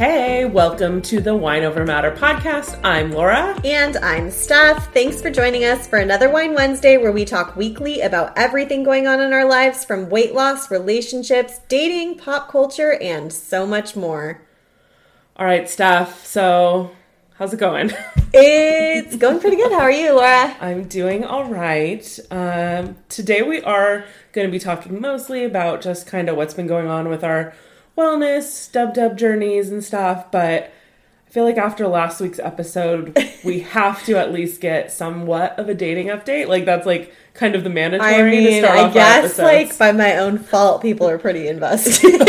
Hey, welcome to the Wine Over Matter podcast. I'm Laura. And I'm Steph. Thanks for joining us for another Wine Wednesday where we talk weekly about everything going on in our lives from weight loss, relationships, dating, pop culture, and so much more. All right, Steph. So, how's it going? It's going pretty good. How are you, Laura? I'm doing all right. Um, today, we are going to be talking mostly about just kind of what's been going on with our wellness, dub dub journeys, and stuff. But I feel like after last week's episode, we have to at least get somewhat of a dating update. Like, that's like kind of the mandatory I to mean, start I off guess like by my own fault, people are pretty invested.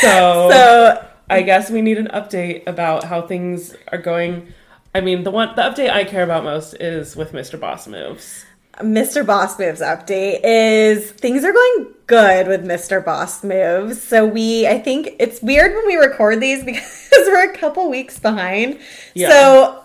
so, so I guess we need an update about how things are going. I mean, the one the update I care about most is with Mr. Boss Moves. Mr. Boss Moves update is things are going good with Mr. Boss Moves. So we, I think it's weird when we record these because we're a couple weeks behind. Yeah. So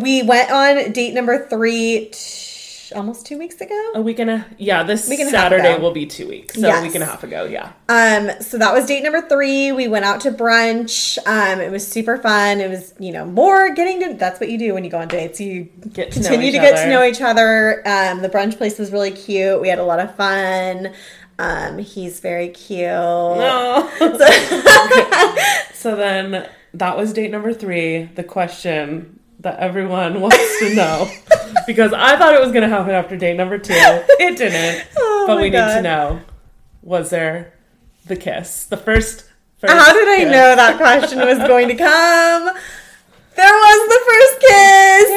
we went on date number three t- almost two weeks ago. A week and a yeah, this Week and Saturday will be two weeks. So a week and a half ago, yeah. Um, so that was date number three. We went out to brunch. Um, it was super fun. It was, you know, more getting to that's what you do when you go on dates. You Get to know continue each to get other. to know each other. Um, the brunch place was really cute. We had a lot of fun. Um, he's very cute. No. So then that was date number three. The question that everyone wants to know. because I thought it was gonna happen after date number two. It didn't. Oh but we need to know. Was there the kiss? The first, first How did I know that question was going to come? There was the first kiss.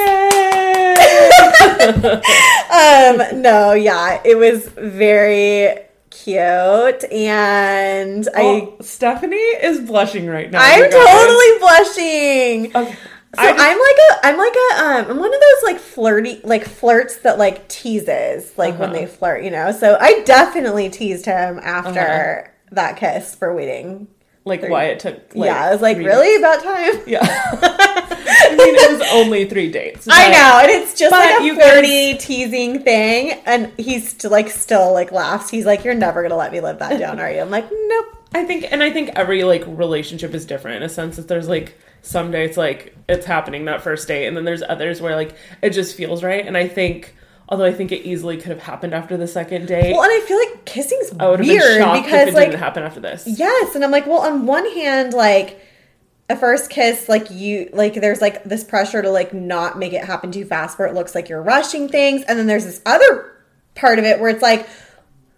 um, no, yeah, it was very cute, and I, Oh, Stephanie is blushing right now. I'm totally blushing. Okay. So I I'm like a, I'm like a, um, I'm one of those like flirty, like flirts that like teases, like when Uh-huh. they flirt, you know. So I definitely teased him after Uh-huh. that kiss for waiting. like why it took. Like, yeah, I was like, three really about time. Yeah. I mean, it was only three dates. I know, and it's just but like a guys- flirty, teasing thing, and he's like still like laughs. He's like, "You're never gonna let me live that down, are you?" I'm like, "Nope." I think, and I think every like relationship is different in a sense that there's like some dates like it's happening that first date, and then there's others where like it just feels right. And I think, although I think it easily could have happened after the second date, Well, and I feel like kissing's I would weird because it like didn't happen after this. Yes, and I'm like, well, on one hand, like a first kiss, like you, like there's like this pressure to like not make it happen too fast, where it looks like you're rushing things, and then there's this other part of it where it's like,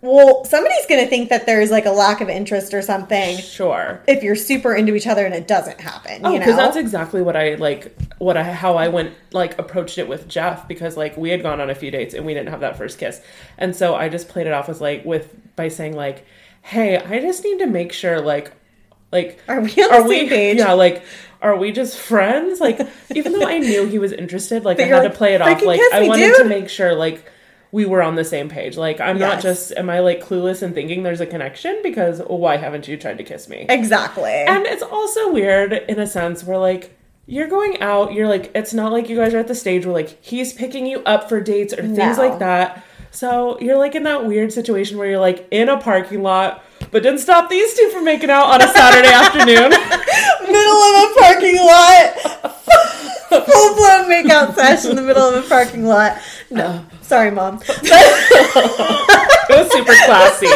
well, somebody's gonna think that there's like a lack of interest or something Sure. if you're super into each other and it doesn't happen. Oh, you because know, that's exactly what I like. What I how I went like approached it with Jeff because like we had gone on a few dates and we didn't have that first kiss, and so I just played it off as like with by saying like, "Hey, I just need to make sure like, like Are we on the same page? Yeah, like." Are we just friends? Like, even though I knew he was interested, like I But you're had to play it off. Like I me, wanted to make sure, like we were on the same page. Like I'm not just, am I like clueless and thinking there's a connection? Because why haven't you tried to kiss me? exactly. And it's also weird in a sense where like you're going out, you're like it's not like you guys are at the stage where like he's picking you up for dates or things No. like that. So you're like in that weird situation where you're like in a parking lot, but didn't stop these two from making out on a Saturday afternoon. middle of a parking lot. Full blown makeout session in the middle of a parking lot. No, uh, sorry, mom. It was super classy.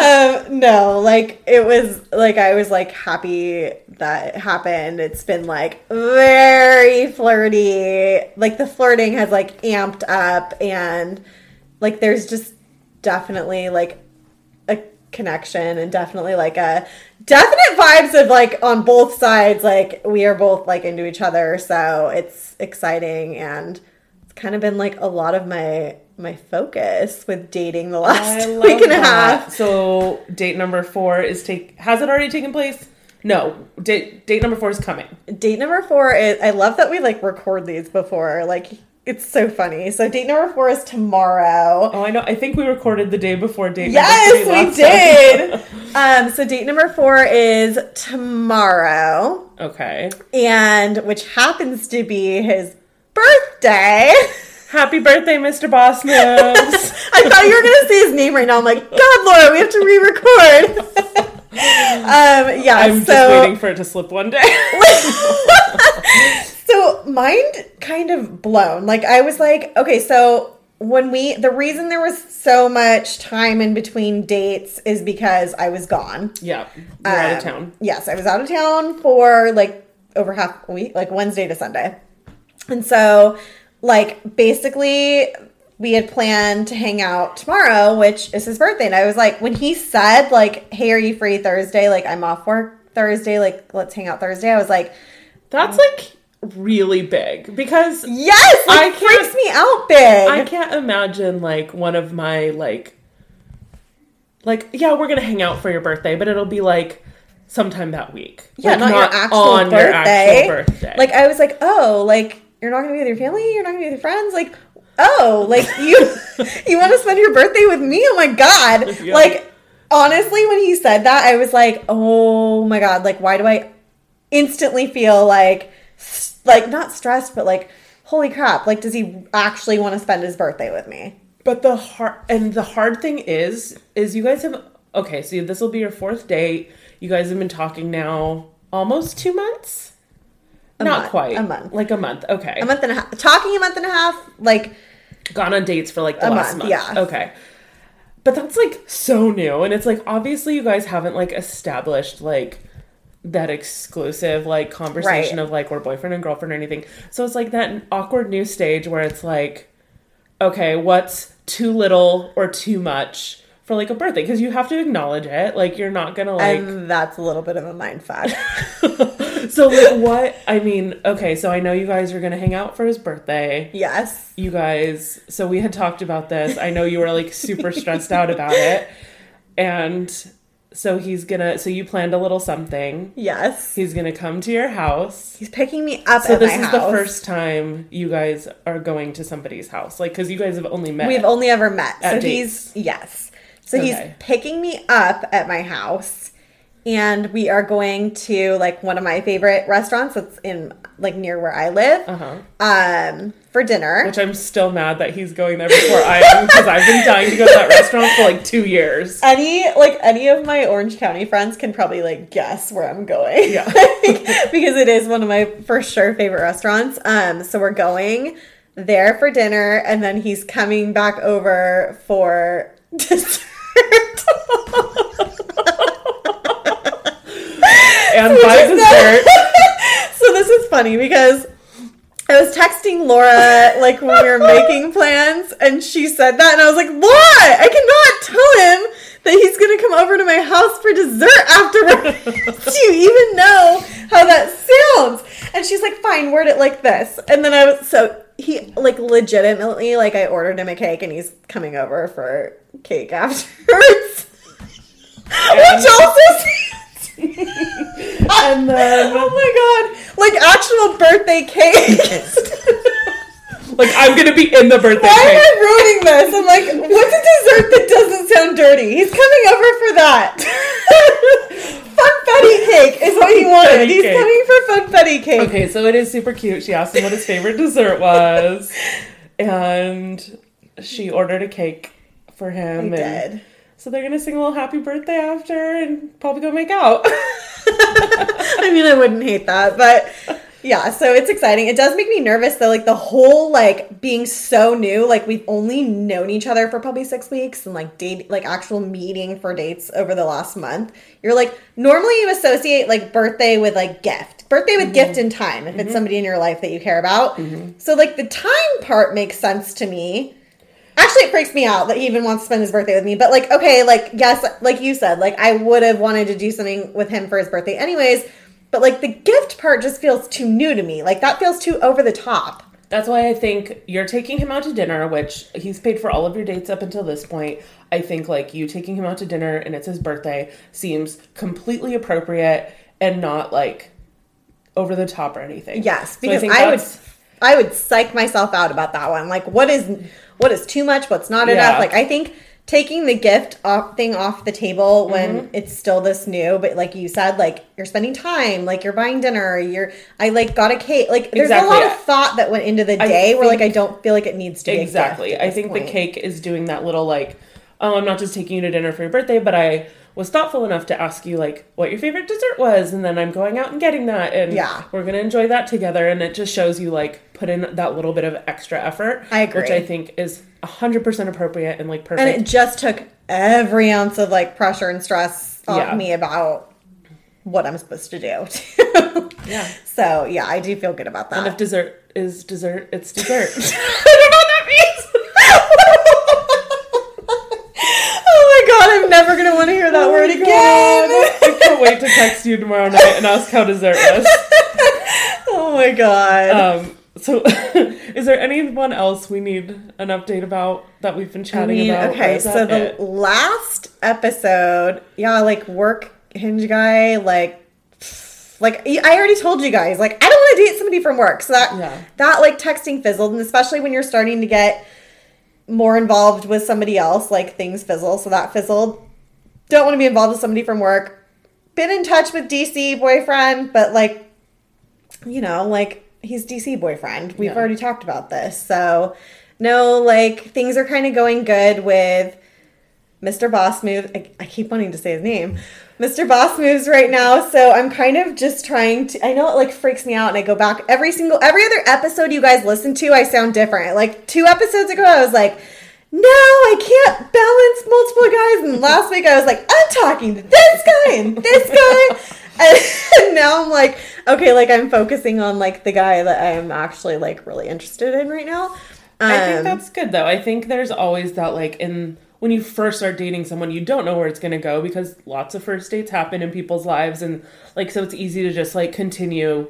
um, no, like it was like I was like happy that it happened. It's been like very flirty. Like the flirting has like amped up, and like there's just definitely like a connection and definitely like a definite vibes of like on both sides. Like we are both like into each other, so it's exciting and kind of been like a lot of my my focus with dating the last week and a half. So date number four is take. Has it already taken place? No. Date date number four is coming. Date number four is I love that we like record these before. Like it's so funny. So date number four is tomorrow. Oh, I know. I think we recorded the day before date. Yes, we did. um, so date number four is tomorrow, okay. and which happens to be his birthday. Happy birthday, Mr. Boss Moves. I thought you were gonna say his name right now. I'm like, God, Laura, we have to re-record. um, yeah. I'm so just waiting for it to slip one day. so mind kind of blown. Like I was like, okay, so when we the reason there was so much time in between dates is because I was gone. yeah, you're out of Um, town. Yes, I was out of town for like over half a week, like Wednesday to Sunday. And so, like, basically, we had planned to hang out tomorrow, which is his birthday. And I was like, when he said, like, hey, are you free Thursday? Like, I'm off work Thursday. Like, let's hang out Thursday. I was like, That's oh. like really big because yes, like, I can't- freaks me out big. I can't imagine like one of my like like yeah, we're gonna hang out for your birthday, but it'll be like sometime that week. Yeah, Like, not, your actual on birthday. your actual birthday. Like I was like, oh, like you're not gonna be with your family, you're not gonna be with your friends, like oh, like you you want to spend your birthday with me? Oh my god! Yeah. Like honestly, when he said that, I was like, oh my god! Like why do I instantly feel like like not stressed, but like holy crap! Like does he actually want to spend his birthday with me? But the hard and the hard thing is, is you guys have okay. So this will be your fourth date. You guys have been talking now almost two months. Not month, quite a month. like a month. Okay, A month and a half, talking a month and a half, like gone on dates for like the A last month, month. yeah. Okay. But that's like so new. And it's like obviously you guys haven't like established like that exclusive like conversation Right. of like we're boyfriend and girlfriend or anything. So it's like that awkward new stage where it's like, okay, what's too little or too much for like a birthday? Because you have to acknowledge it. Like you're not gonna like and that's a little bit of a mind fuck. So like what I mean, okay, so I know you guys are gonna hang out for his birthday. yes. you guys so we had talked about this i know you were like super stressed out about it and so he's gonna so you planned a little something Yes. he's gonna come to your house He's picking me up so at this is house. the first time you guys are going to somebody's house like because you guys have only met We've only ever met. So he's yes. So Okay. he's picking me up at my house and we are going to like one of my favorite restaurants that's in like near where I live. uh-huh Um for dinner. which i'm still mad that he's going there before i am because i've been dying to go to that restaurant for like two years any like any of my Orange County friends can probably like guess where I'm going. Yeah. because it is one of my for sure favorite restaurants. Um so we're going there for dinner and then he's coming back over for dessert. and Which by dessert. so this is funny because I was texting Laura like when we were making plans, and she said that, and I was like, Laura, I cannot tell him that he's gonna come over to my house for dessert afterwards. Do you even know how that sounds? And she's like, fine, word it like this. And then I was so he like legitimately like I ordered him a cake, and he's coming over for cake afterwards. Which also and then oh my god! Like actual birthday cake. Like i'm gonna be in the birthday Why am I ruining this? I'm like, what's a dessert that doesn't sound dirty? He's coming over for that. funfetti cake is what he wanted. He's cake. coming for funfetti cake. Okay, so it is super cute. She asked him what his favorite dessert was, and she ordered a cake for him. I and did. So they're gonna sing a little happy birthday after, and probably go make out. I mean, I wouldn't hate that, but yeah, so it's exciting. It does make me nervous though, like the whole like being so new. Like we've only known each other for probably six weeks, and like date, like actual meeting for dates over the last month. You're like normally you associate like birthday with like gift, birthday with gift mm-hmm. and time if it's mm-hmm. somebody in your life that you care about. Mm-hmm. So like the time part makes sense to me. Actually, actually it freaks me out that he even wants to spend his birthday with me. But like, okay, like yes, like you said, like I would have wanted to do something with him for his birthday anyways. But like the gift part just feels too new to me. Like that feels too over the top. That's why I think you're taking him out to dinner, which he's paid for all of your dates up until this point. I think like you taking him out to dinner and it's his birthday seems completely appropriate and not like over the top or anything. Yes, because think I, would I would psych myself out about that one. Like what is what is too much, what's not Yeah. enough? Like I think taking the gift off thing off the table when Mm-hmm. it's still this new, but like you said, like you're spending time, like you're buying dinner, you're I like got a cake. Like there's Exactly. a lot of thought that went into the I day where like I don't feel like it needs to Exactly. I think point. the cake is doing that little like, oh, I'm not just taking you to dinner for your birthday, but I was thoughtful enough to ask you like what your favorite dessert was, and then I'm going out and getting that, and Yeah. we're gonna enjoy that together, and it just shows you like put in that little bit of extra effort. I agree. which I think is hundred percent appropriate and like perfect. and it just took every ounce of like pressure and stress off Yeah. me about what I'm supposed to do. yeah. So yeah, I do feel good about that. And if dessert is dessert, it's dessert. I don't know what that means. oh my god, I'm never gonna want to hear that Oh word again. I can't wait to text you tomorrow night and ask how dessert was. oh my god. Um, so, is there anyone else we need an update about that we've been I chatting mean, about? okay, so the it? last episode, yeah, like work hinge guy, like like I already told you guys, like I don't want to date somebody from work. So that Yeah. that like texting fizzled, and especially when you're starting to get more involved with somebody else, like things fizzle. So that fizzled. Don't want to be involved with somebody from work. Been in touch with DC boyfriend, but like, you know, like he's DC boyfriend. We've Yeah. already talked about this. So no, like things are kind of going good with Mr. Boss Move. I, I keep wanting to say his name. Mr. Boss Moves right now. So I'm kind of just trying to I know it like freaks me out and I go back every single every other episode you guys listen to, I sound different. Like two episodes ago I was like, no, I can't balance multiple guys. And last week I was like, I'm talking to this guy and this guy. And now I'm like, okay, like I'm focusing on like the guy that I am actually like really interested in right now. I Um, think that's good though. I think there's always that like in when you first start dating someone, you don't know where it's gonna go because lots of first dates happen in people's lives, and like so it's easy to just like continue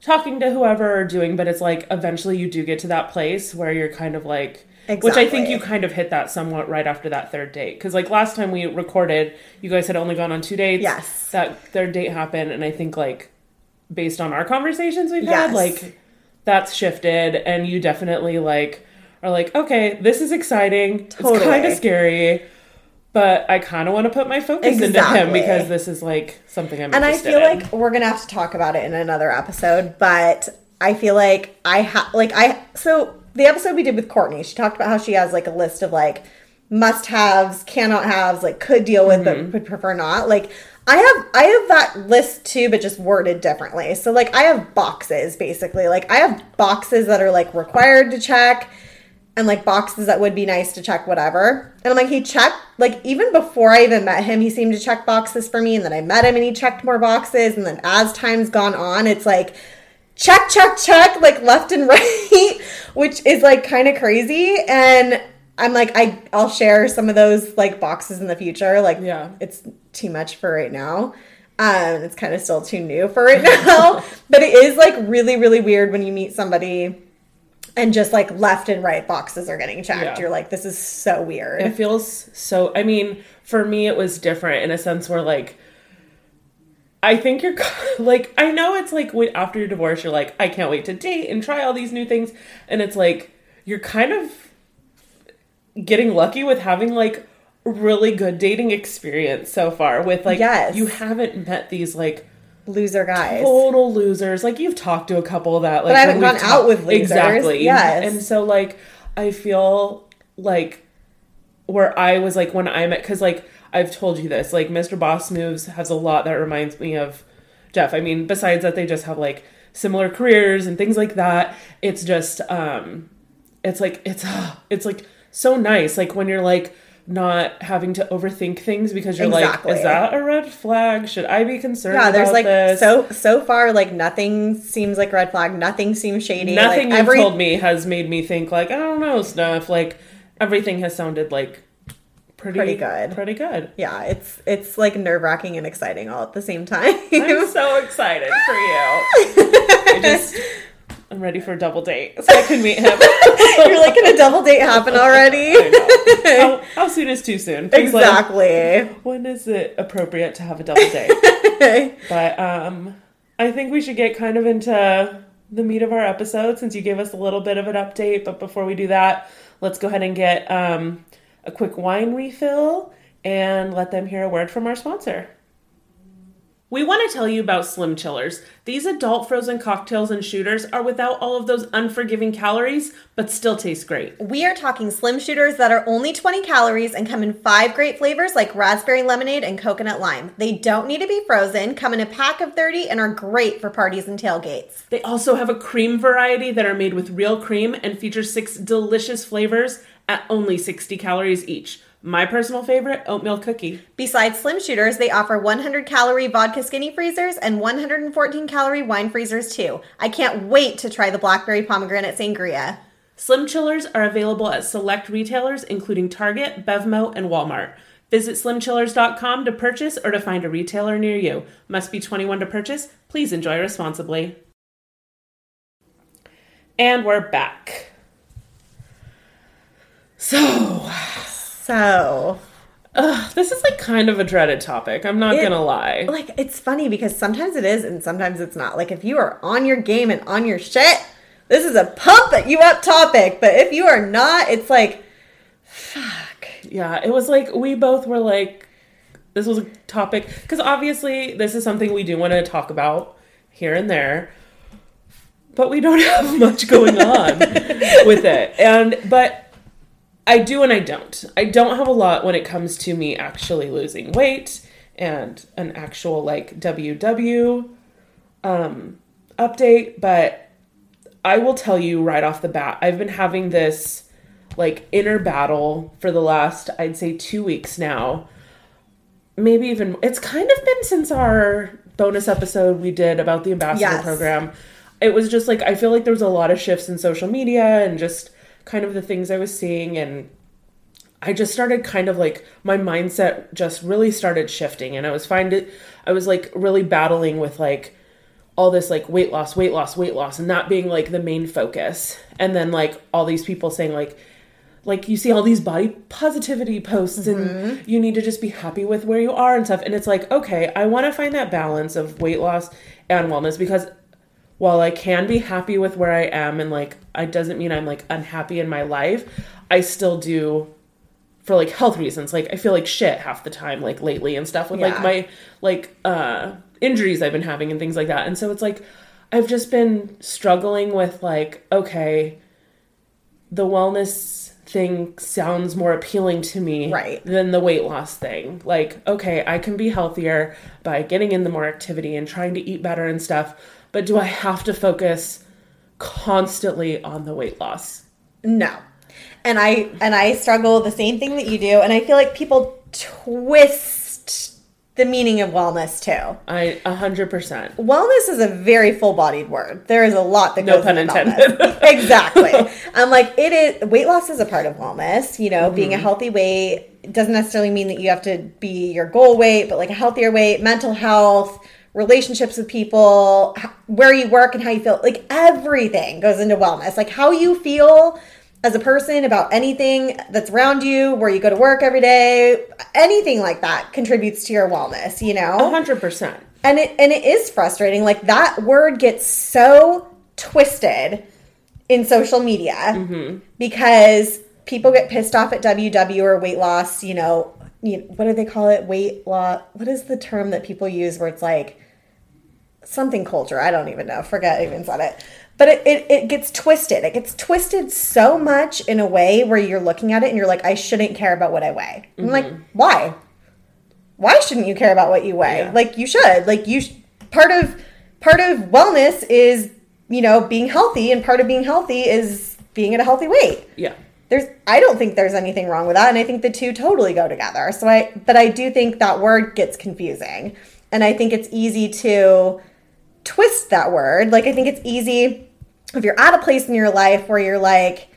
talking to whoever or doing, but it's like eventually you do get to that place where you're kind of like. Which I think you kind of hit that somewhat right after that third date. Because, like, last time we recorded, you guys had only gone on two dates. Yes. That third date happened. And I think, like, based on our conversations we've Yes. had, like, that's shifted and you definitely like are like okay this is exciting it's kind of scary but i kind of want to put my focus into him because this is like something i'm and I feel in. like we're gonna have to talk about it in another episode. But I feel like I have like I so the episode we did with Courtney, she talked about how she has like a list of like must haves, cannot haves, like could deal with Mm-hmm. but would prefer not. Like I have I have that list too, but just worded differently. So like I have boxes basically. Like I have boxes that are like required to check and like boxes that would be nice to check whatever. And I'm like, he checked like even before I even met him, he seemed to check boxes for me. And then I met him and he checked more boxes. And then as time's gone on, it's like check, check, check, like left and right, which is like kind of crazy. And I'm like, I I'll share some of those like boxes in the future. Like Yeah. it's too much for right now. Um, it's kind of still too new for right now. but it is like really, really weird when you meet somebody and just like left and right boxes are getting checked. Yeah. You're like, this is so weird. it feels so i mean for me it was different in a sense where like i think you're like i know it's like when, after your divorce you're like i can't wait to date and try all these new things and it's like you're kind of getting lucky with having like really good dating experience so far with like Yes. you haven't met these like Loser guys. total losers. Like you've talked to a couple that like But I haven't gone out with losers. Exactly. Yes. And so like I feel like where I was like when I met because like I've told you this like Mr. Boss Moves has a lot that reminds me of Jeff. I mean, besides that they just have like similar careers and things like that. It's just um it's like it's uh, it's like so nice like when you're like not having to overthink things because you're Exactly. like is that a red flag should i be concerned yeah, there's like this? so so far like nothing seems like a red flag. Nothing seems shady. nothing like, you've told me has made me think like I don't know stuff. Like everything has sounded like pretty Pretty good. Pretty good. Yeah, it's it's like nerve wracking and exciting all at the same time. I'm so excited for you. I just I'm ready for a double date so I can meet him. You're like, can a double date happen already? I know. How, how soon is too soon? Please let us- exactly. when is it appropriate to have a double date? but um, I think we should get kind of into the meat of our episode since you gave us a little bit of an update. But before we do that, let's go ahead and get um, a quick wine refill and let them hear a word from our sponsor. We want to tell you about Slim Chillers. These adult frozen cocktails and shooters are without all of those unforgiving calories, but still taste great. We are talking slim shooters that are only 20 calories and come in five great flavors like raspberry lemonade and coconut lime. They don't need to be frozen, come in a pack of 30, and are great for parties and tailgates. They also have a cream variety that are made with real cream and feature six delicious flavors at only 60 calories each. My personal favorite, oatmeal cookie. Besides slim shooters, they offer 100 calorie vodka skinny freezers and 114 calorie wine freezers too. I can't wait to try the blackberry pomegranate sangria. Slim Chillers are available at select retailers including Target, Bevmo, and Walmart. Visit slimchillers.com to purchase or to find a retailer near you. Must be 21 to purchase. Please enjoy responsibly. And we're back. So, So, ugh, this is like kind of a dreaded topic. I'm not It- gonna lie. like, it's funny because sometimes it is and sometimes it's not. Like, if you are on your game and on your shit, this is a pump you up topic. But if you are not, it's like, fuck. Yeah, it was like we both were like, this was a topic because obviously this is something we do want to talk about here and there, but we don't have much going on with it. And but I do and I don't. I don't have a lot when it comes to me actually losing weight and an actual like WW um, update, but I will tell you right off the bat, I've been having this like inner battle for the last, I'd say, two weeks now. Maybe even, it's kind of been since our bonus episode we did about the ambassador Yes. program. It was just like, I feel like there was a lot of shifts in social media and just kind of the things I was seeing. And I just started kind of like my mindset just really started shifting and I was finding I was like really battling with like all this like weight loss, weight loss, weight loss and that being like the main focus. And then like all these people saying like like you see all these body positivity posts and mm-hmm. you need to just be happy with where you are and stuff and it's like okay, I want to find that balance of weight loss and wellness because while I can be happy with where I am and like it doesn't mean I'm like unhappy in my life, I still do for like health reasons. Like I feel like shit half the time like lately and stuff with like my like uh injuries I've been having and things like that. And so it's like I've just been struggling with like okay, the wellness thing sounds more appealing to me Right. than the weight loss thing. Like, okay, I can be healthier by getting in the more activity and trying to eat better and stuff, but do I have to focus constantly on the weight loss? No. And I and I struggle the same thing that you do, and I feel like people twist the meaning of wellness too. I a hundred percent. Wellness is a very full-bodied word. There is a lot that No goes pun into intended. wellness. exactly. I'm like it is. Weight loss is a part of wellness. You know, Mm-hmm. being a healthy weight doesn't necessarily mean that you have to be your goal weight, but like a healthier weight, mental health, relationships with people, where you work, and how you feel. Like everything goes into wellness. Like how you feel as a person about anything that's around you, where you go to work every day, anything like that contributes to your wellness. You know, A hundred percent. and it and it is frustrating like that word gets so twisted in social media mm-hmm. because people get pissed off at ww or weight loss you know you, what do they call it weight loss what is the term that people use where it's like something culture i don't even know forget I even said it but it, it, it gets twisted it gets twisted so much in a way where you're looking at it and you're like i shouldn't care about what i weigh i'm like mm-hmm. why why shouldn't you care about what you weigh? Yeah. Like you should. Like you sh- part of part of wellness is, you know, being healthy and part of being healthy is being at a healthy weight. Yeah. There's I don't think there's anything wrong with that and I think the two totally go together. So I but I do think that word gets confusing. And I think it's easy to twist that word. Like I think it's easy if you're at a place in your life where you're like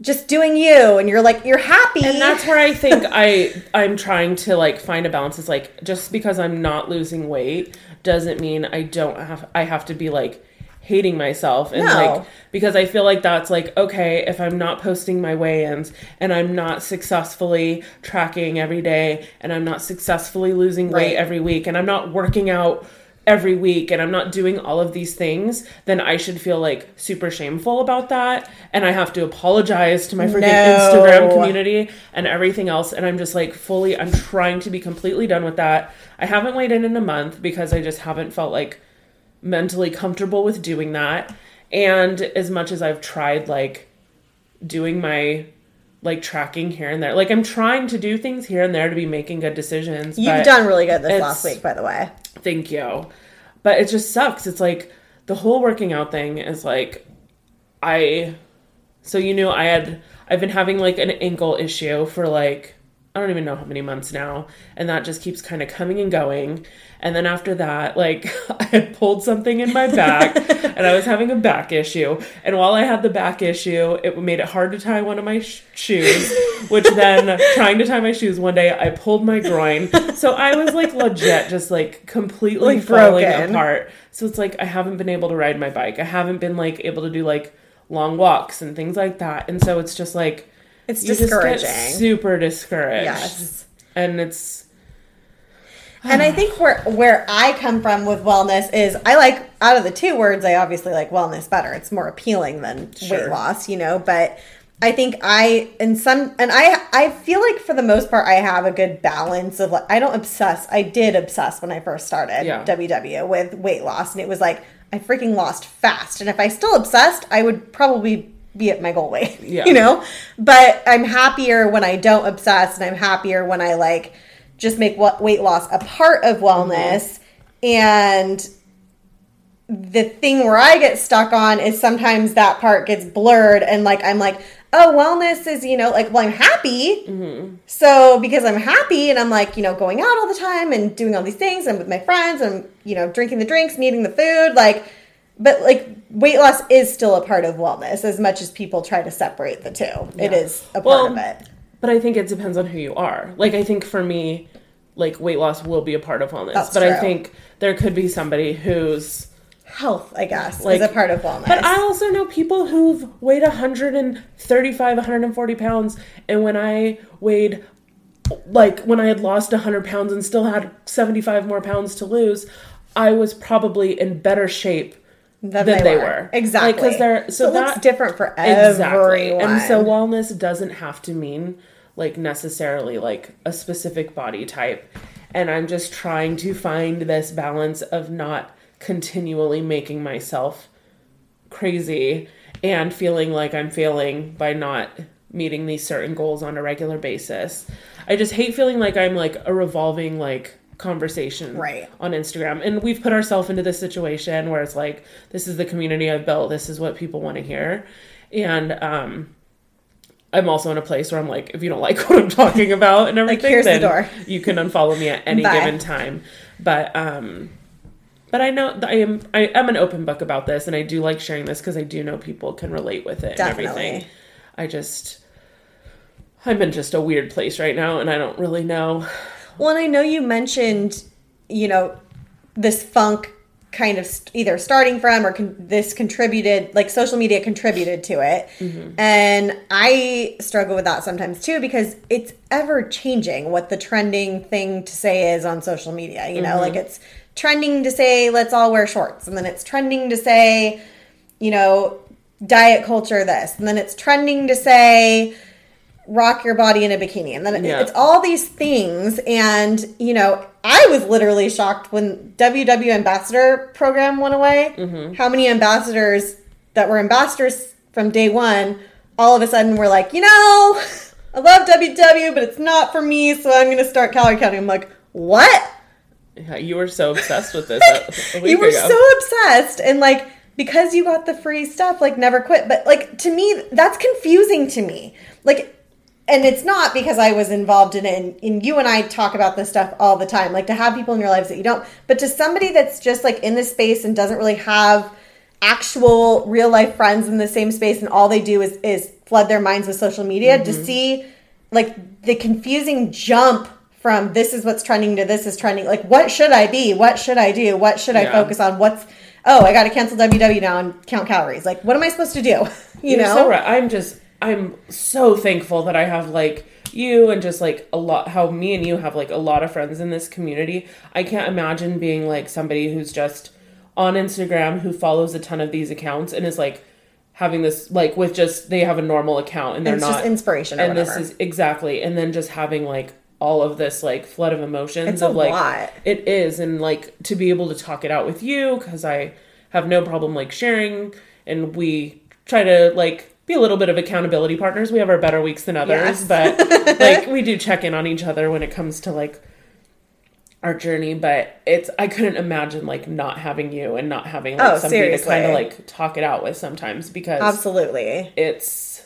just doing you and you're like you're happy and that's where I think I I'm trying to like find a balance. Is like just because I'm not losing weight doesn't mean I don't have I have to be like hating myself and No. like because I feel like that's like okay if I'm not posting my weigh-ins and I'm not successfully tracking every day and I'm not successfully losing weight every week and I'm not working out every week and I'm not doing all of these things, then I should feel like super shameful about that. And I have to apologize to my freaking No. Instagram community and everything else. And I'm just like fully, I'm trying to be completely done with that. I haven't weighed in in a month because I just haven't felt like mentally comfortable with doing that. And as much as I've tried like doing my like tracking here and there, like I'm trying to do things here and there to be making good decisions. you've done really good this last week by the way Thank you. But it just sucks. It's like the whole working out thing is like I so you knew I had I've been having like an ankle issue for like I don't even know how many months now and that just keeps kind of coming and going. And then after that, like I had pulled something in my back and I was having a back issue. And while I had the back issue, it made it hard to tie one of my sh- shoes, which then trying to tie my shoes one day, I pulled my groin. So I was like legit just like completely Like falling broken. apart. So it's like I haven't been able to ride my bike. I haven't been like able to do like long walks and things like that. And so it's just like it's you discouraging super discouraged. yes And it's And I ah. think where where I come from with wellness is I like out of the two words I obviously like wellness better. It's more appealing than weight loss, you know, but I think I in some and I I feel like for the most part I have a good balance of like I don't obsess. I did obsess when I first started Yeah. WW with weight loss and it was like I freaking lost fast. And if I still obsessed, I would probably be at my goal weight. Yeah. You know? But I'm happier when I don't obsess and I'm happier when I like just make weight loss a part of mm-hmm. wellness and the thing where I get stuck on is sometimes that part gets blurred and like I'm like, oh, wellness is, you know, like, well, I'm happy. Mm-hmm. So because I'm happy and I'm like, you know, going out all the time and doing all these things and with my friends and, you know, drinking the drinks and eating the food, like, but like weight loss is still a part of wellness as much as people try to separate the two. It Yeah. is a part Well, of it. But I think it depends on who you are. Like I think for me, like weight loss will be a part of wellness. That's but I think there could be somebody who's Health, I guess, like is a part of wellness. But I also know people who've weighed 135, 140 pounds, and when I weighed like when I had lost 100 pounds and still had 75 more pounds to lose, I was probably in better shape than, than they were. Exactly. Like, 'cause they're- so it looks that- different for everyone. And so wellness doesn't have to mean like necessarily like a specific body type. And I'm just trying to find this balance of not continually making myself crazy and feeling like I'm failing by not meeting these certain goals on a regular basis. I just hate feeling like I'm like a revolving like conversation Right. on Instagram. And we've put ourselves into this situation where it's like this is the community I've built, this is what people want to hear. And um I'm also in a place where I'm like, if you don't like what I'm talking about and everything, here's the then door. you can unfollow me at any Bye. given time. But um but I know that I am I am an open book about this and I do like sharing this because I do know people can relate with it and Definitely. everything. I just I'm in just a weird place right now and I don't really know. Well, and I know you mentioned, you know, this funk kind of st- either starting from or con- this contributed, like social media contributed to it. Mm-hmm. And I struggle with that sometimes too because it's ever changing what the trending thing to say is on social media. You know, like mm-hmm. it's trending to say, let's all wear shorts. And then it's trending to say, you know, diet culture this. And then it's trending to say, rock your body in a bikini. And then Yeah. it's all these things. And you know i was literally shocked when ww ambassador program went away. Mm-hmm. how many ambassadors that were ambassadors from day one all of a sudden were like you know i love ww but it's not for me so i'm going to start calorie counting i'm like what? Yeah, you were so obsessed with this a, a week you were ago. so obsessed. And like because you got the free stuff like never quit. But like to me that's confusing to me. Like and it's not because I was involved in it and, and you and I talk about this stuff all the time like to have people in your lives that you don't but to somebody that's just like in this space and doesn't really have actual real life friends in the same space and all they do is is flood their minds with social media to Mm-hmm. see like the confusing jump from this is what's trending to this is trending like what should i be? What should i do? What should i focus on? What's oh i gotta cancel www now and count calories. Like what am i supposed to do? You You're know? so right. I'm just I'm so thankful that I have like you and just like a lot how me and you have like a lot of friends in this community. I can't imagine being like somebody who's just on Instagram who follows a ton of these accounts and is like having this like with just they have a normal account and they're it's not just inspiration and this is exactly and then just having like all of this like flood of emotions It's a of like lot. it is and like to be able to talk it out with you because i have no problem like sharing and we try to like be a little bit of accountability partners. We have our better weeks than others Yes. but like we do check in on each other when it comes to like our journey but it's i couldn't imagine like not having you and not having like Oh, somebody to kind of like talk it out with sometimes because absolutely. it's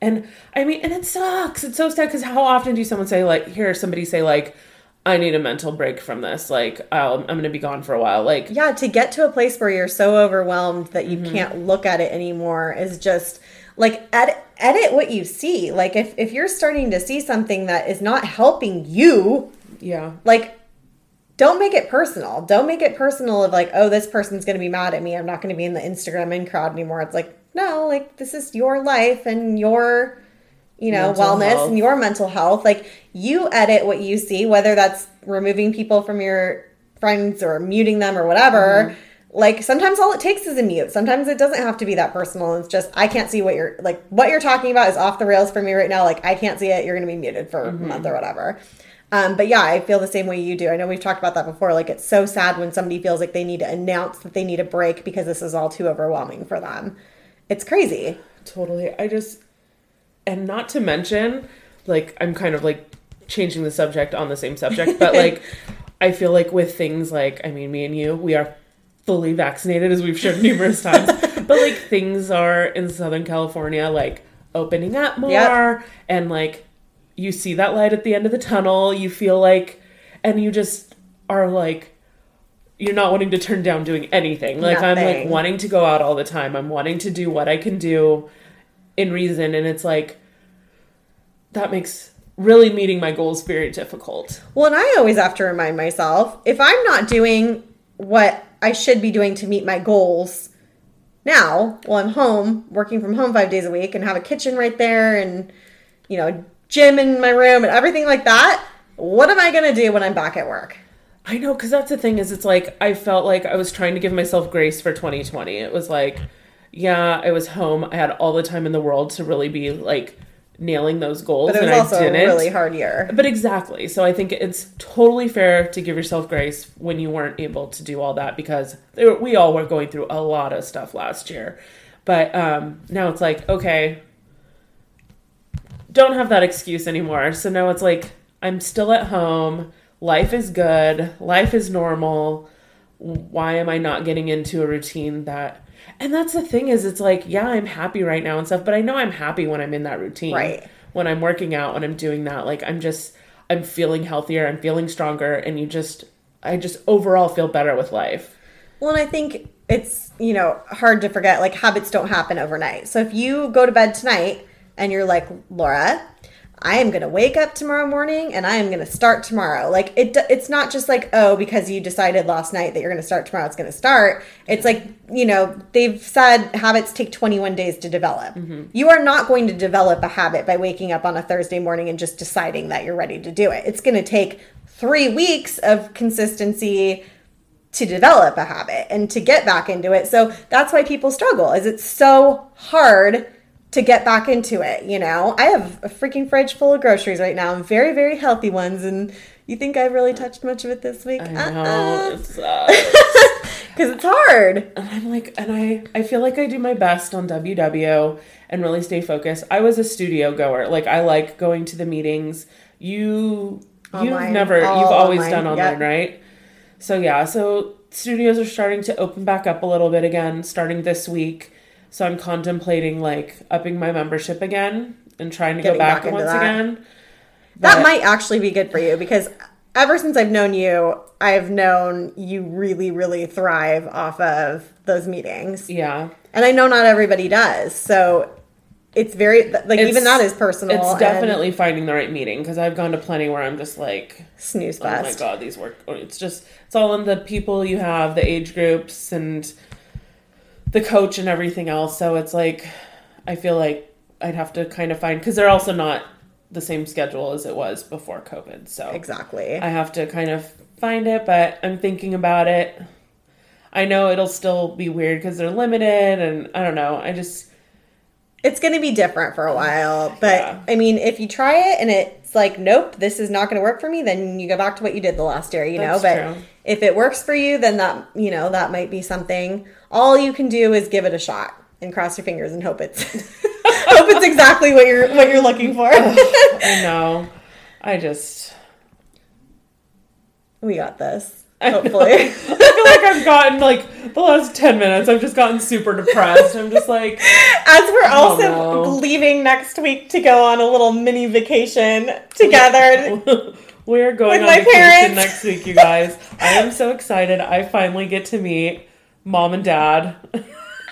and i mean and it sucks. It's so sad because how often do someone say like hear somebody say like i need a mental break from this. Like I'll, i'm gonna be gone for a while. Like yeah to get to a place where you're so overwhelmed that Mm-hmm. you can't look at it anymore is just like edit, edit what you see. Like if, if you're starting to see something that is not helping you yeah. like don't make it personal. Don't make it personal of like oh this person's going to be mad at me. I'm not going to be in the instagram in crowd anymore. It's like no like this is your life and your you know Mental wellness health. and your mental health. Like you edit what you see whether that's removing people from your friends or muting them or whatever. Mm-hmm. Like sometimes all it takes is a mute sometimes it doesn't have to be that personal it's just i can't see what you're like what you're talking about is off the rails for me right now like i can't see it you're going to be muted for Mm-hmm. a month or whatever um, but yeah, I feel the same way you do. I know we've talked about that before. Like, it's so sad when somebody feels like they need to announce that they need a break because this is all too overwhelming for them. It's crazy. totally i just and not to mention like i'm kind of like changing the subject on the same subject but like i feel like with things like i mean me and you we are fully vaccinated as we've shared numerous times. But like things are in southern california like opening up more Yep. and like you see that light at the end of the tunnel you feel like and you just are like you're not wanting to turn down doing anything. Like i'm like wanting to go out all the time. I'm wanting to do what i can do in reason and it's like that makes really meeting my goals very difficult. Well, and I always have to remind myself if I'm not doing what I should be doing to meet my goals now, while I'm home, working from home five days a week and have a kitchen right there and, you know, gym in my room and everything like that, what am I going to do when I'm back at work? I know, because that's the thing is, it's like I felt like I was trying to give myself grace for 2020. It was like, yeah, I was home. I had all the time in the world to really be like nailing those goals, But it was and also I a didn't. really hard year. But exactly. So I think it's totally fair to give yourself grace when you weren't able to do all that because we all were going through a lot of stuff last year. But um, now it's like, okay, don't have that excuse anymore. So now it's like, I'm still at home. Life is good. Life is normal. Why am I not getting into a routine that. And that's the thing is, it's like, yeah, I'm happy right now and stuff, but I know I'm happy when I'm in that routine Right. when I'm working out, when I'm doing that, like I'm just I'm feeling healthier, I'm feeling stronger, and you just I just overall feel better with life. Well, and I think it's, you know, hard to forget like habits don't happen overnight. So if you go to bed tonight and you're like, Laura, I am going to wake up tomorrow morning and I am going to start tomorrow. Like it it's not just like, oh, because you decided last night that you're going to start tomorrow, it's going to start. It's like, you know, they've said habits take 21 days to develop. Mm-hmm. You are not going to develop a habit by waking up on a Thursday morning and just deciding that you're ready to do it. It's going to take 3 weeks of consistency to develop a habit and to get back into it. So that's why people struggle is it's so hard to get back into it, you know? I have a freaking fridge full of groceries right now, very very healthy ones and you think I've really touched much of it this week? I Uh-uh. know it sucks. Cuz it's hard. and I'm like, and I I feel like I do my best on WW and really stay focused. I was a studio goer, like I like going to the meetings. You you've never All you've always online, done online, yep. right? So yeah, so studios are starting to open back up a little bit again, starting this week. So I'm contemplating like upping my membership again and trying to Getting go back, back once that. again. That But- might actually be good for you because ever since I've known you, I've known you really, really thrive off of those meetings. Yeah. And I know not everybody does. So it's very, like, even that is personal. It's definitely finding the right meeting because I've gone to plenty where I'm just like, snooze fest. oh my god, these work. It's just it's all in the people you have, the age groups, and the coach and everything else. So it's like I feel like I'd have to kind of find because they're also not the same schedule as it was before COVID. So Exactly. I have to kind of find it, but I'm thinking about it. I know it'll still be weird because they're limited, and I don't know. I just it's going to be different for a while. But Yeah. I mean, if you try it and it's like, nope, this is not going to work for me, then you go back to what you did the last year, you know? But true. if it works for you, then that, you know, that might be something. All you can do is give it a shot and cross your fingers and hope it's hope it's exactly what you're what you're looking for. Oh, I know. I just we got this. I. Hopefully. I feel like I've gotten like the last ten minutes. I've just gotten super depressed. I'm just like, As we're also leaving next week to go on a little mini vacation together. we're going With on my vacation parents. next week, you guys. I am so excited. I finally get to meet mom and dad.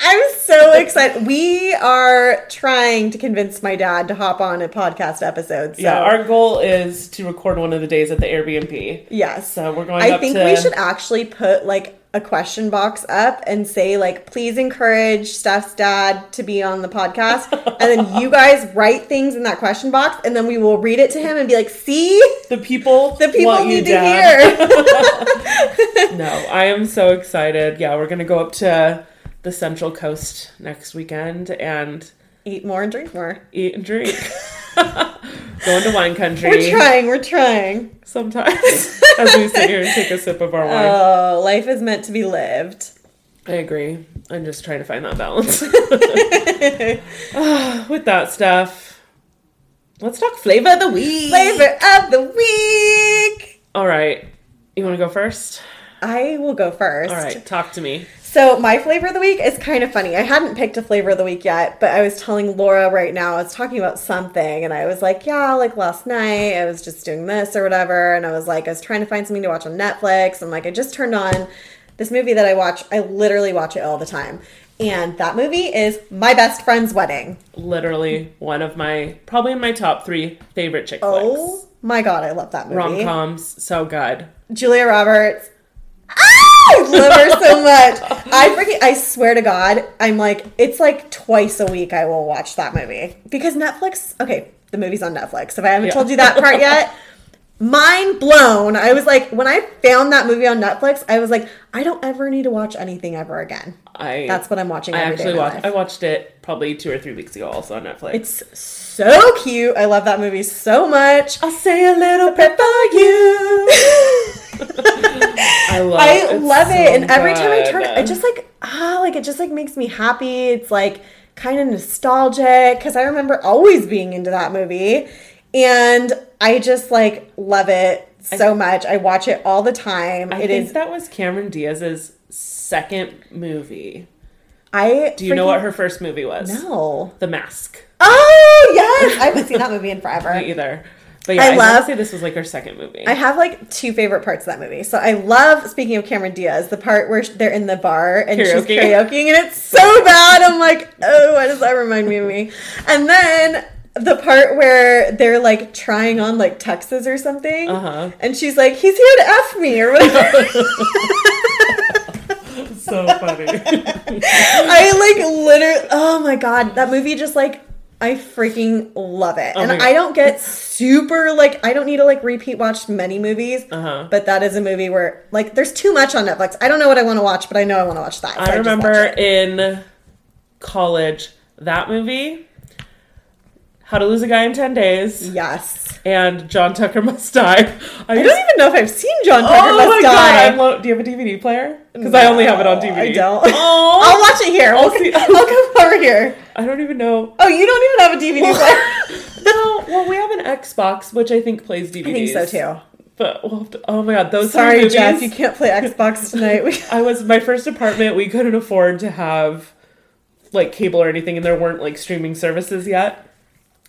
I'm so excited. We are trying to convince my dad to hop on a podcast episode. So Yeah, our goal is to record one of the days at the Airbnb. yes. So we're going I think to we should actually put like a question box up and say like please encourage Steph's dad to be on the podcast and then you guys write things in that question box and then we will read it to him and be like see the people the people want you need to dad. hear No, I am so excited. Yeah, we're gonna go up to the Central Coast next weekend and eat more and drink more eat and drink. Going to wine country. we're trying we're trying sometimes as we sit here and take a sip of our wine. oh life is meant to be lived I agree. I'm just trying to find that balance. Ah, With that stuff, let's talk flavor of the week. flavor of the week All right. You want to go first? I will go first All right. Talk to me. So my flavor of the week is kind of funny. I hadn't picked a flavor of the week yet, but I was telling Laura right now, I was talking about something and I was like, yeah, like last night I was just doing this or whatever. And I was like, I was trying to find something to watch on Netflix. And like, I just turned on this movie that I watch. I literally watch it all the time. And that movie is My Best Friend's Wedding. Literally one of my, probably my top three favorite chick flicks. Oh my God, I love that movie. Rom coms, so good. Julia Roberts. Ah, I love her so much. I freaking, I swear to God, I'm like, it's like twice a week I will watch that movie because Netflix. Okay, the movie's on Netflix. If I haven't Yeah. told you that part yet, mind blown. I was like, when I found that movie on Netflix, I was like, I don't ever need to watch anything ever again. I That's what I'm watching. I every day actually watched. I watched it probably two or three weeks ago, also on Netflix. It's so cute. I love that movie so much. I'll say a little prayer for you. I love. I love it, so and every time I turn, it just like ah, like it just like makes me happy. It's like kind of nostalgic because I remember always being into that movie, and I just like love it so much. I watch it all the time. I It think is. that was Cameron Diaz's second movie. I Do you know what her first movie was? No. The Mask. Oh yes, I haven't seen that movie in forever. Me either. But yeah, I I, love. say this was like her second movie. I have like two favorite parts of that movie. So I love, speaking of Cameron Diaz, the part where they're in the bar and she's karaokeing and it's so bad. I'm like, oh, why does that remind me of me? And then the part where they're like trying on like tuxes or something. Uh-huh. And she's like, he's here to F me or whatever. so funny. I like literally, oh my God, that movie just like, I freaking love it. and Oh God. I don't get super like I don't need to like repeat watch many movies. Uh-huh. But that is a movie where like there's too much on Netflix. I don't know what I want to watch, but I know I want to watch that. so I just remember in college that movie, How to Lose a Guy in Ten Days, Yes. and John Tucker Must Die. I, I just- don't even know if I've seen John Tucker Oh Must my Die. god! Lo- Do you have a DVD player? Because I only have it on No, DVD. I don't. Oh, I'll watch it here. I'll, see- I'll come over here. I don't even know. Oh, you don't even have a DVD player. No, well, we have an Xbox, which I think plays DVDs. I think so too. But we'll to, oh my god, those Sorry, movies, Jeff, you can't play Xbox tonight. We- I was my first apartment. We couldn't afford to have like cable or anything, and there weren't like streaming services yet.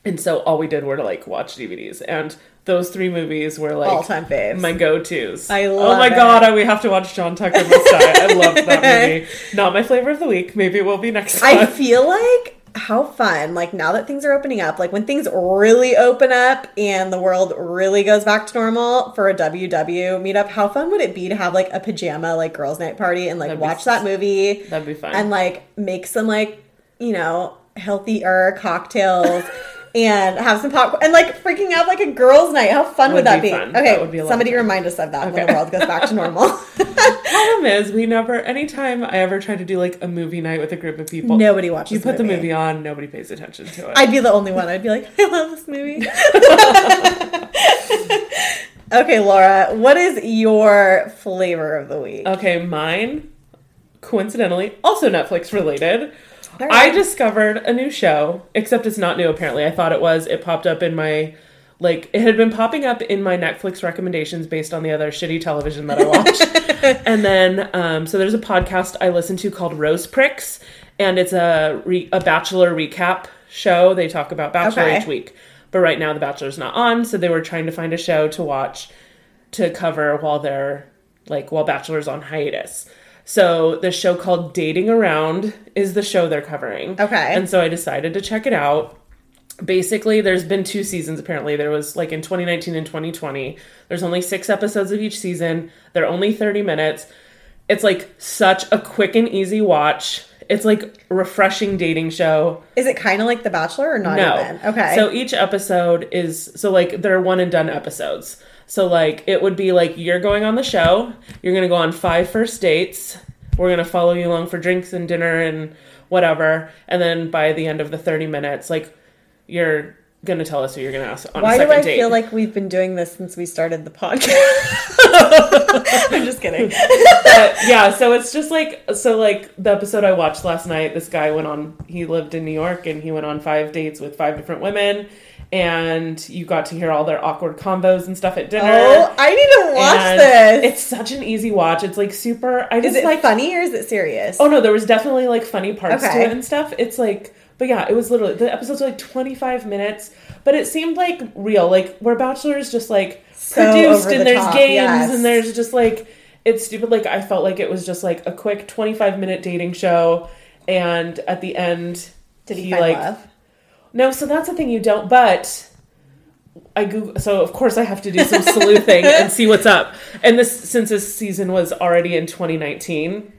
And so all we did were to like watch DVDs. And those three movies were like All-time faves. My go-tos. I oh love. Oh my it. god, I, we have to watch John Tucker Must Die. I love that movie. Not my flavor of the week. Maybe it will be next time. I feel like how fun, like now that things are opening up, like when things really open up and the world really goes back to normal for a WW meetup, how fun would it be to have like a pajama like girls' night party and like That'd watch s- that movie That'd be fun. and like make some like, you know, healthier cocktails and have some popcorn and like freaking out like a girls' night. How fun would, Would that be be? Okay, That would be somebody remind us of that when the world goes back to normal. problem is we never anytime I ever try to do like a movie night with a group of people Nobody watches you put the movie. movie on nobody pays attention to it I'd be the only one. I'd be like, I love this movie. okay, Laura, what is your flavor of the week? okay mine coincidentally also netflix related I discovered a new show except it's not new apparently. I thought it was. It popped up in my like it had been popping up in my netflix recommendations based on the other shitty television that i watched. And then um, so there's a podcast i listen to called rose pricks and it's a re- a bachelor recap show. They talk about bachelor Okay. each week. But right now the bachelor's not on so they were trying to find a show to watch to cover while they're like while bachelor's on hiatus so the show called dating around is the show they're covering Okay. and so i decided to check it out basically there's been two seasons apparently there was like in 2019 and 2020 there's only six episodes of each season they're only 30 minutes it's like such a quick and easy watch it's like refreshing dating show Is it kind of like The Bachelor or not no. even? Okay. So each episode is so like they're one and done episodes. So like it would be like you're going on the show, you're gonna go on five first dates. We're gonna follow you along for drinks and dinner and whatever. And then by the end of the thirty minutes, like you're gonna tell us who you're gonna ask on Why a do I date. feel like we've been doing this since we started the podcast? I'm just kidding. but yeah, so it's just like so like the episode I watched last night, this guy went on he lived in New York and he went on five dates with five different women and you got to hear all their awkward combos and stuff at dinner. Oh, I need to watch And this. It's such an easy watch. It's like super I Is it like funny or is it serious? Oh no, there was definitely like funny parts Okay. to it and stuff. It's like but yeah, it was literally the episodes were like 25 minutes, but it seemed like real. Like where Bachelor is just like So produced the and there's top, games yes. and there's just like it's stupid. Like I felt like it was just like a quick 25 minute dating show and at the end Did he, find like love? No, so that's the thing you don't. But I Google, so of course I have to do some sleuthing and see what's up. And this, since this season was already in 2019,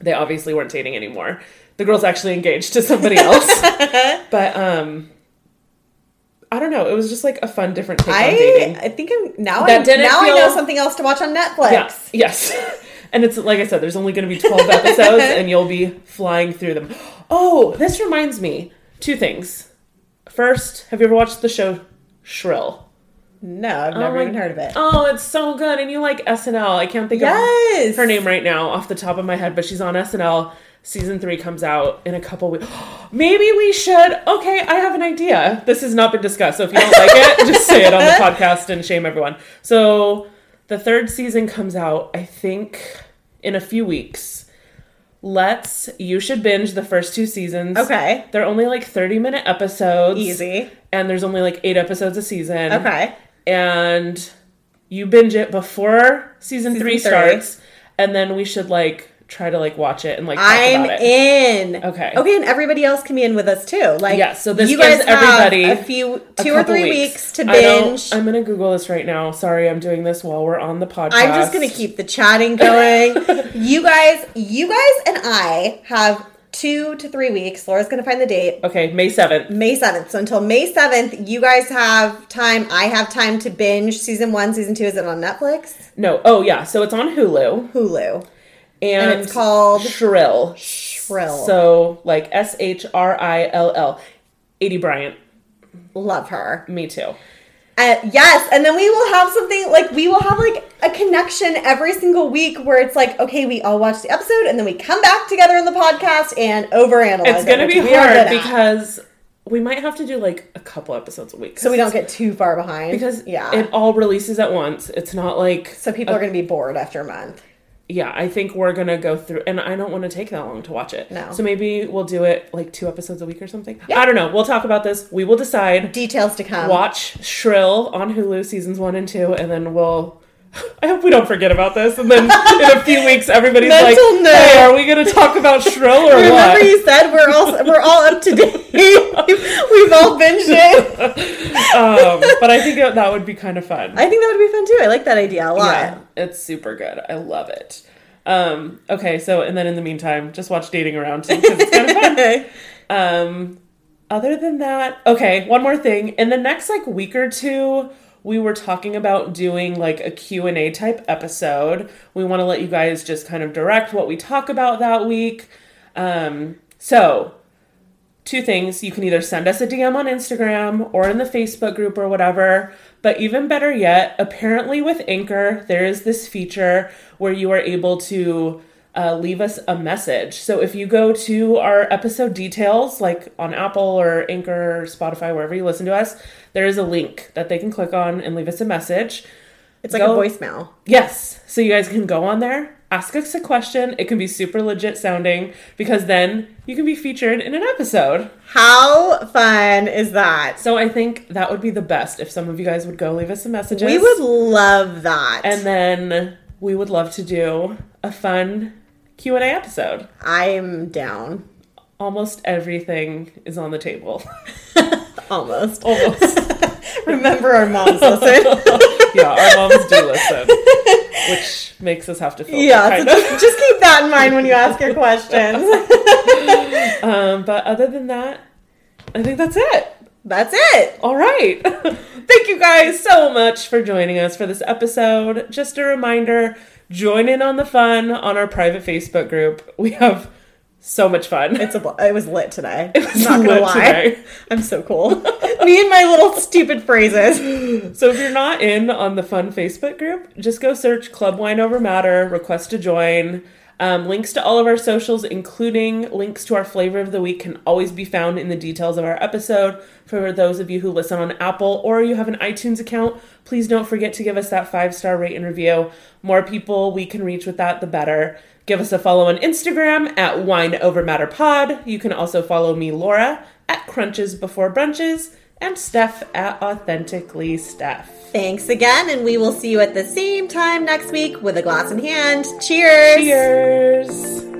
they obviously weren't dating anymore. The girl's actually engaged to somebody else. but um, I don't know. It was just like a fun, different take on I dating. I think I'm now. That I, didn't now I know something else to watch on Netflix. Yeah. Yes. And it's like I said, there's only going to be 12 episodes, and you'll be flying through them. Oh, this reminds me two things. First, have you ever watched the show Shrill? No, I've never oh my- even heard of it. Oh, it's so good. And you like SNL. I can't think Yes. of her name right now off the top of my head, but she's on SNL. Season three comes out in a couple weeks. Maybe we should. Okay, I have an idea. This has not been discussed, so if you don't like it, just say it on the podcast and shame everyone. So the third season comes out, I think, in a few weeks. Let's. You should binge the first two seasons. Okay. They're only like thirty minute episodes. Easy. And there's only like eight episodes a season Okay. and you binge it before season, Season three three. starts, and then we should like try to like watch it and like talk I'm about it. in. Okay. Okay, and everybody else can be in with us too. Like, yeah, so this you guys gives everybody have a few, A two or three weeks, to I binge. I'm gonna Google this right now. Sorry, I'm doing this while we're on the podcast. I'm just gonna keep the chatting going. you guys, you guys, and I have two to three weeks. Laura's gonna find the date. Okay, May seventh. May 7th. So until May 7th, you guys have time. I have time to binge season one, season two. Is it on Netflix? No, oh yeah, so it's on Hulu Hulu. And, And it's called Shrill. Shrill. So like S H R I L L. Aidy Bryant. Love her. Me too. Uh, yes, and then we will have something like we will have like a connection every single week where it's like, okay, we all watch the episode and then we come back together in the podcast and overanalyze. It. It's gonna be which hard because we might have to do like a couple episodes a week. so we don't get too far behind. because yeah, it all releases at once. It's not like so people are gonna be bored after a month. Yeah, I think we're gonna go through, and I don't want to take that long to watch it. No. So maybe we'll do it like two episodes a week or something. I don't know. We'll talk about this. We will decide. Details to come. Watch Shrill on Hulu seasons one and two, and then we'll. I hope we don't forget about this, and then in a few weeks, everybody's like, Mental note. "Hey, are we gonna talk about Shrill or Remember what?" you said we're all we're all up to date. We've all binged it. um, but I think that that would be kind of fun. I think that would be fun too. I like that idea a lot. Yeah, it's super good. I love it. Um, okay, so and then in the meantime, just watch Dating Around too because it's kind of fun. Um, other than that, okay, one more thing. In the next like week or two, we were talking about doing like a Q&A type episode. We want to let you guys just kind of direct what we talk about that week. Um, so, two things. You can either send us a DM on Instagram or in the Facebook group or whatever. But even better yet, apparently with Anchor, there is this feature where you are able to uh, leave us a message. So if you go to our episode details, like on Apple or Anchor or Spotify, wherever you listen to us, there is a link that they can click on and leave us a message. It's like Go- a voicemail. Yes. So you guys can go on there, ask us a question. It can be super legit sounding because then you can be featured in an episode. How fun is that? So I think that would be the best if some of you guys would go leave us some messages. We would love that. and then we would love to do a fun Q&A episode. I'm down. Almost everything is on the table. Almost. Almost. Remember our moms listen. yeah, our moms do listen, which makes us have to filter yeah, so just, just keep that in mind when you ask your questions. Um, but other than that, I think that's it. That's it. All right. Thank you guys so much for joining us for this episode. Just a reminder join in on the fun on our private Facebook group. We have so much fun. It's a, bl- it was lit today. It was not gonna lie. today. I'm so cool. Me and my little stupid phrases. So if you're not in on the fun Facebook group, just go search Club Wine Over Matter, request to join. Um, links to all of our socials, including links to our flavor of the week, can always be found in the details of our episode. For those of you who listen on Apple or you have an iTunes account, please don't forget to give us that five star rate and review. More people we can reach with that, the better. Give us a follow on Instagram at Wine Over Matter Pod. You can also follow me, Laura, at Crunches Before Brunches, and Steph at Authentically Steph. Thanks again, and we will see you at the same time next week with a glass in hand. Cheers. Cheers!